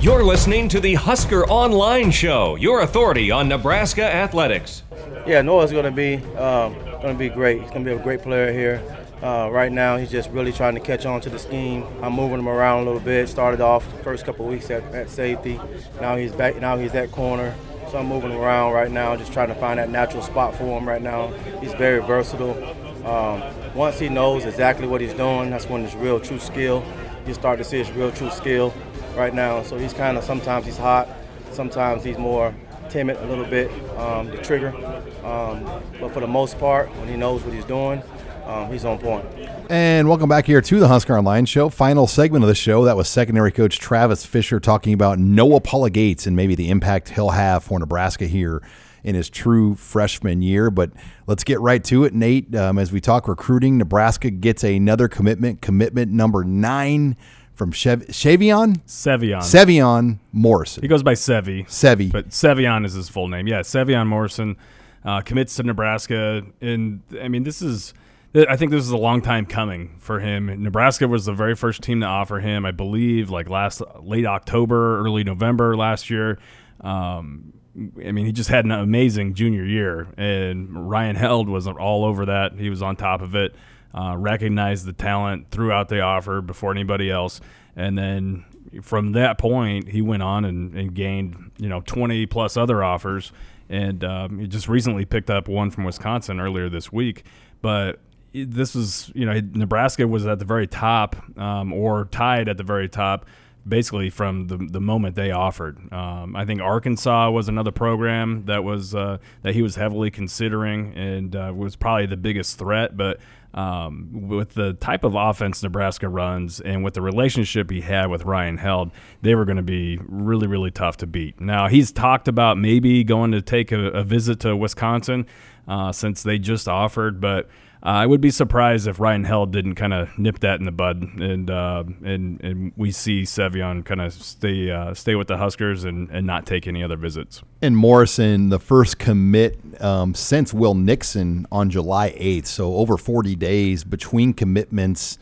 You're listening to the Husker Online Show, your authority on Nebraska athletics. Yeah, Noa's going to be um, going to be great. He's going to be a great player here. Uh, right now, he's just really trying to catch on to the scheme. I'm moving him around a little bit. Started off first couple weeks at, at safety. Now he's back. Now he's at corner. So I'm moving him around right now, just trying to find that natural spot for him right now. He's very versatile. Um, once he knows exactly what he's doing, that's when his real true skill. You start to see his real true skill right now. So he's kind of sometimes he's hot, sometimes he's more timid a little bit, um, the trigger. Um, but for the most part, when he knows what he's doing, um, he's on point. And welcome back here to the Husker Online Show. Final segment of the show. That was secondary coach Travis Fisher talking about Noa Pola-Gates and maybe the impact he'll have for Nebraska here in his true freshman year. But let's get right to it, Nate. Um, as we talk recruiting, Nebraska gets another commitment, commitment number nine from Chev- Shavion? Sevion. Sevion Morrison. He goes by Sevi. Sevi. But Sevion is his full name. Yeah, Sevion Morrison uh, commits to Nebraska. And, I mean, this is. I think this is a long time coming for him. Nebraska was the very first team to offer him, I believe, like last late October, early November last year. Um, I mean, he just had an amazing junior year, and Ryan Held was all over that. He was on top of it, uh, recognized the talent, threw out the offer before anybody else, and then from that point, he went on and, and gained you know 20 plus other offers, and um, he just recently picked up one from Wisconsin earlier this week, but this was, you know, Nebraska was at the very top um, or tied at the very top basically from the, the moment they offered. Um, I think Arkansas was another program that was uh, that he was heavily considering and uh, was probably the biggest threat. But um, with the type of offense Nebraska runs and with the relationship he had with Ryan Held, they were going to be really, really tough to beat. Now, he's talked about maybe going to take a, a visit to Wisconsin uh, since they just offered, but uh, I would be surprised if Ryan Held didn't kind of nip that in the bud, and uh, and and we see Sevion kind of stay uh, stay with the Huskers and, and not take any other visits. And Morrison, the first commit um, since Will Nixon on July eighth, so over forty days between commitments.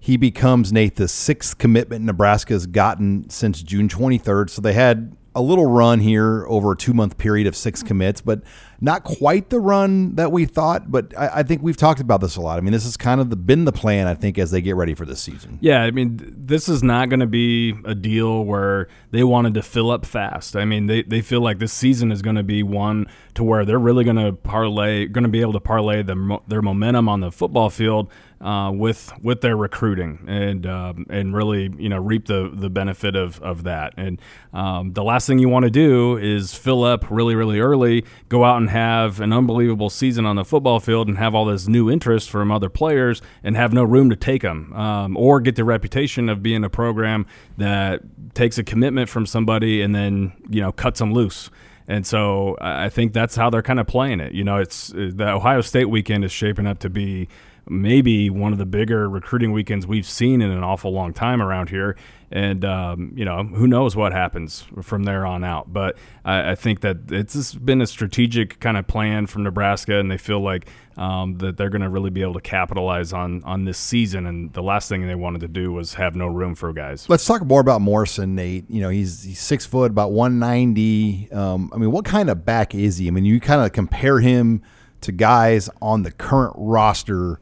He becomes Nate the sixth commitment Nebraska's gotten since June twenty third. So they had a little run here over a two month period of six commits, but not quite the run that we thought. But I, I, think we've talked about this a lot. I mean, this has kind of the, been the plan, I think, as they get ready for this season. Yeah, I mean, this is not going to be a deal where they wanted to fill up fast. I mean, they, they feel like this season is going to be one to where they're really going to parlay, going to be able to parlay the, their momentum on the football field uh, with with their recruiting and um, and really you know reap the the benefit of of that. And um, the last thing you want to do is fill up really really early, go out and have an unbelievable season on the football field, and have all this new interest from other players, and have no room to take them, um, or get the reputation of being a program that takes a commitment from somebody and then you know cuts them loose. And so I think that's how they're kind of playing it. You know, it's the Ohio State weekend is shaping up to be maybe one of the bigger recruiting weekends we've seen in an awful long time around here. And, um, you know, who knows what happens from there on out. But I, I think that it's been a strategic kind of plan from Nebraska, and they feel like um, that they're going to really be able to capitalize on, on this season. And the last thing they wanted to do was have no room for guys. Let's talk more about Morrison, Nate. You know, he's, he's six foot, about 190. Um, I mean, what kind of back is he? I mean, you kind of compare him to guys on the current roster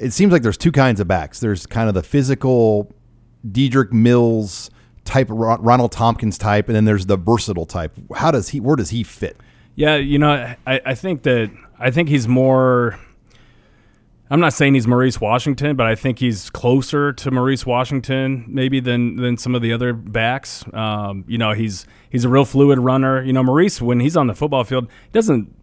it seems like there's two kinds of backs. There's kind of the physical Dedrick Mills type, Ronald Thompkins type, and then there's the versatile type. How does he? Where does he fit? Yeah, you know, I, I think that I think he's more. I'm not saying he's Maurice Washington, but I think he's closer to Maurice Washington maybe than than some of the other backs. Um, you know, he's he's a real fluid runner. You know, Maurice when he's on the football field, he doesn't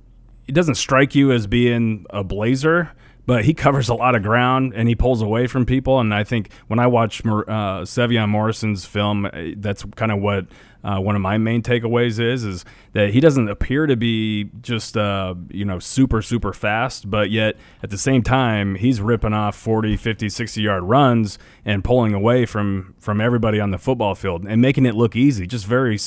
he doesn't strike you as being a blazer but he covers a lot of ground and he pulls away from people. And I think when I watch uh, Sevion Morrison's film, uh, that's kind of what uh, one of my main takeaways is is that he doesn't appear to be just uh, you know super super fast but yet at the same time he's ripping off 40 50 60 yard runs and pulling away from from everybody on the football field and making it look easy just very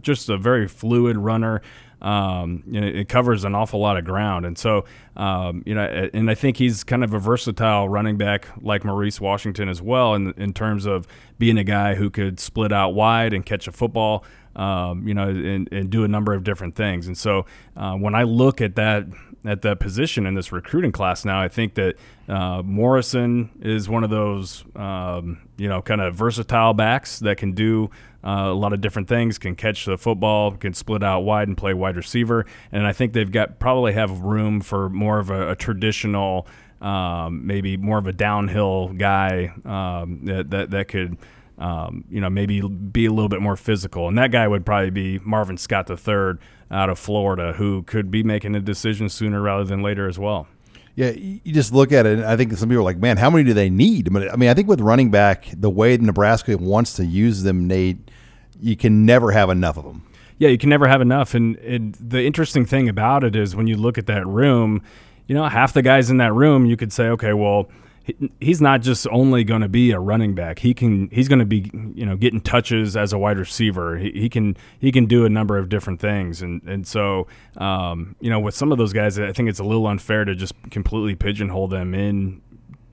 just a very fluid runner um, you know, it covers an awful lot of ground. And so, um, you know, and I think he's kind of a versatile running back like Maurice Washington as well in, in terms of being a guy who could split out wide and catch a football. Um, you know, and, and, do a number of different things. And so, uh, when I look at that at that position in this recruiting class now. I think that uh, Morrison is one of those, um, you know, kind of versatile backs that can do uh, a lot of different things, can catch the football, can split out wide and play wide receiver. And I think they've got probably have room for more of a, a traditional, um, maybe more of a downhill guy um, that, that, that could. Um, you know, maybe be a little bit more physical. And that guy would probably be Marvin Scott III, out of Florida who could be making a decision sooner rather than later as well. Yeah, you just look at it, and I think some people are like, man, how many do they need? But I mean, I think with running back, the way Nebraska wants to use them, Nate, you can never have enough of them. Yeah, you can never have enough. And, and the interesting thing about it is when you look at that room, you know, half the guys in that room, you could say, okay, well, he's not just only going to be a running back. He can he's going to be you know getting touches as a wide receiver. He, he can he can do a number of different things, and and so um, you know with some of those guys, I think it's a little unfair to just completely pigeonhole them in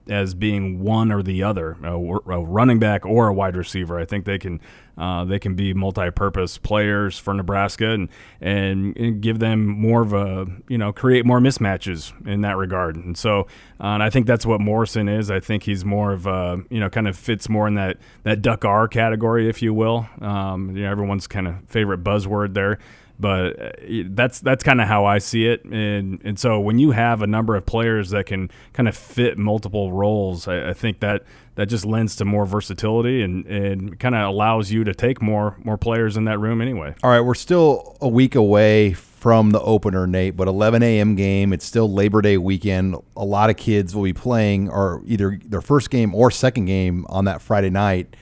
as being one or the other, a, a running back or a wide receiver. I think they can uh, they can be multi-purpose players for Nebraska and, and, and give them more of a you know create more mismatches in that regard. And so uh, and I think that's what Morrison is. I think he's more of a you know kind of fits more in that that Duck R category, if you will. Um, you know everyone's kind of favorite buzzword there but uh, that's that's kind of how I see it. And and so when you have a number of players that can kind of fit multiple roles, I, I think that that just lends to more versatility and, and kind of allows you to take more more players in that room anyway. All right, we're still a week away from the opener, Nate, but 11 a.m. game. It's still Labor Day weekend. A lot of kids will be playing or either their first game or second game on that Friday night.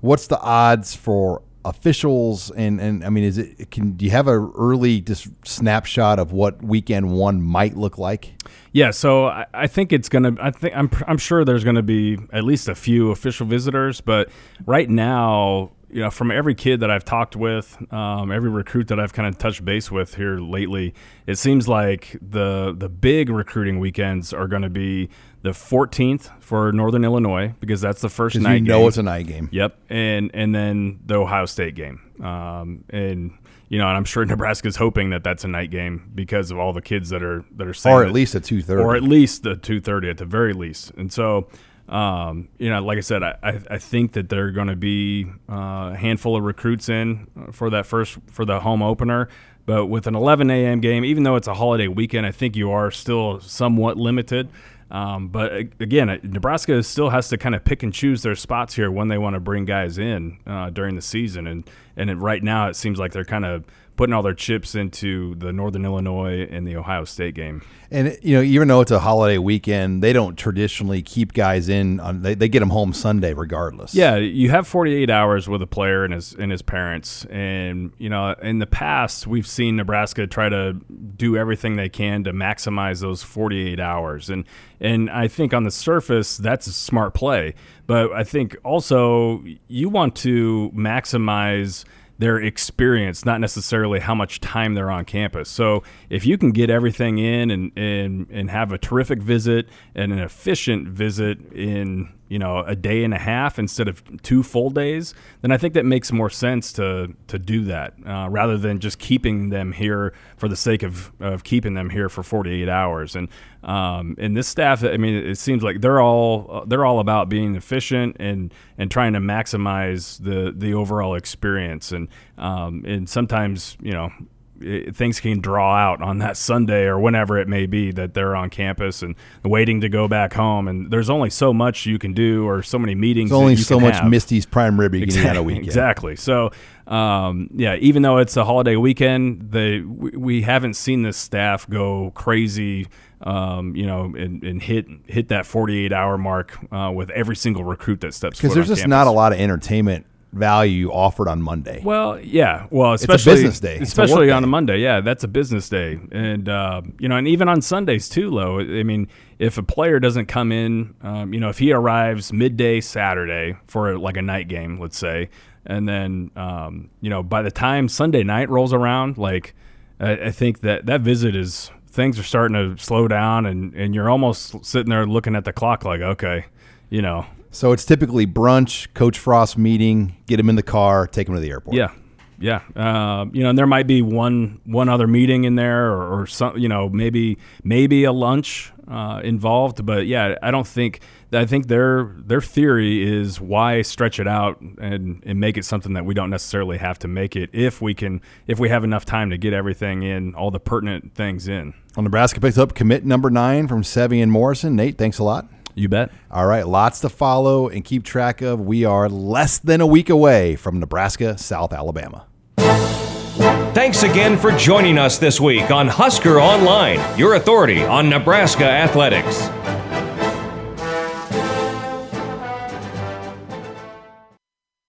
What's the odds for officials and and I mean is it can do you have a early just snapshot of what weekend one might look like? Yeah, so I, I think it's gonna. I think I'm I'm sure there's gonna be at least a few official visitors, but right now you know, from every kid that I've talked with, um, every recruit that I've kind of touched base with here lately, it seems like the the big recruiting weekends are going to be the 14th for Northern Illinois because that's the first night. You know game. it's a night game. Yep, and and then the Ohio State game, um, and you know, and I'm sure Nebraska's hoping that that's a night game because of all the kids that are that are saying, or at least at two thirty, or at least the two thirty at the very least, and so. Um, you know, like I said, I, I think that they're going to be uh, a handful of recruits in for that first for the home opener. But with an 11 a.m. game, even though it's a holiday weekend, I think you are still somewhat limited. Um, but again, Nebraska still has to kind of pick and choose their spots here when they want to bring guys in uh, during the season, and and it, right now it seems like they're kind of putting all their chips into the Northern Illinois and the Ohio State game. And you know, even though it's a holiday weekend, they don't traditionally keep guys in. On, they, they get them home Sunday regardless. Yeah, you have 48 hours with a player and his and his parents, and you know, in the past we've seen Nebraska try to do everything they can to maximize those 48 hours, and and I think on the surface that's a smart play, but I think also you want to maximize their experience, not necessarily how much time they're on campus. So if you can get everything in and, and, and have a terrific visit and an efficient visit in you know a day and a half instead of two full days, then I think that makes more sense to to do that uh, rather than just keeping them here for the sake of, of keeping them here for 48 hours. And um, and this staff, I mean, it seems like they're all they're all about being efficient and and trying to maximize the the overall experience. And um, and sometimes you know it, things can draw out on that Sunday or whenever it may be that they're on campus and waiting to go back home. And there's only so much you can do or so many meetings. There's only so much have. Misty's prime rib you can exactly, eat on a weekend. Exactly. So, um, yeah, even though it's a holiday weekend, they we, we haven't seen this staff go crazy. Um, you know, and, and, hit hit that 48 hour mark uh, with every single recruit that steps because there's just campus. not a lot of entertainment value offered on Monday. Well, yeah. Well, especially it's a business day, especially on a Monday. Yeah, that's a business day, and uh, you know, and even on Sundays too. Low. I mean, if a player doesn't come in, um, you know, if he arrives midday Saturday for like a night game, let's say, and then um, you know, by the time Sunday night rolls around, like I, I think that that visit is things are starting to slow down, and and you're almost sitting there looking at the clock like, okay, you know, So it's typically brunch, Coach Frost meeting, get him in the car, take him to the airport. Yeah, yeah. Uh, you know, and there might be one one other meeting in there, or, or some, you know, maybe maybe a lunch uh, involved. But yeah, I don't think. I think their their theory is why stretch it out and, and make it something that we don't necessarily have to make it if we can if we have enough time to get everything in all the pertinent things in. Well, Nebraska picks up commit number nine from Sevion Morrison. Nate, thanks a lot. You bet. All right, lots to follow and keep track of. We are less than a week away from Nebraska, South Alabama. Thanks again for joining us this week on Husker Online, your authority on Nebraska athletics.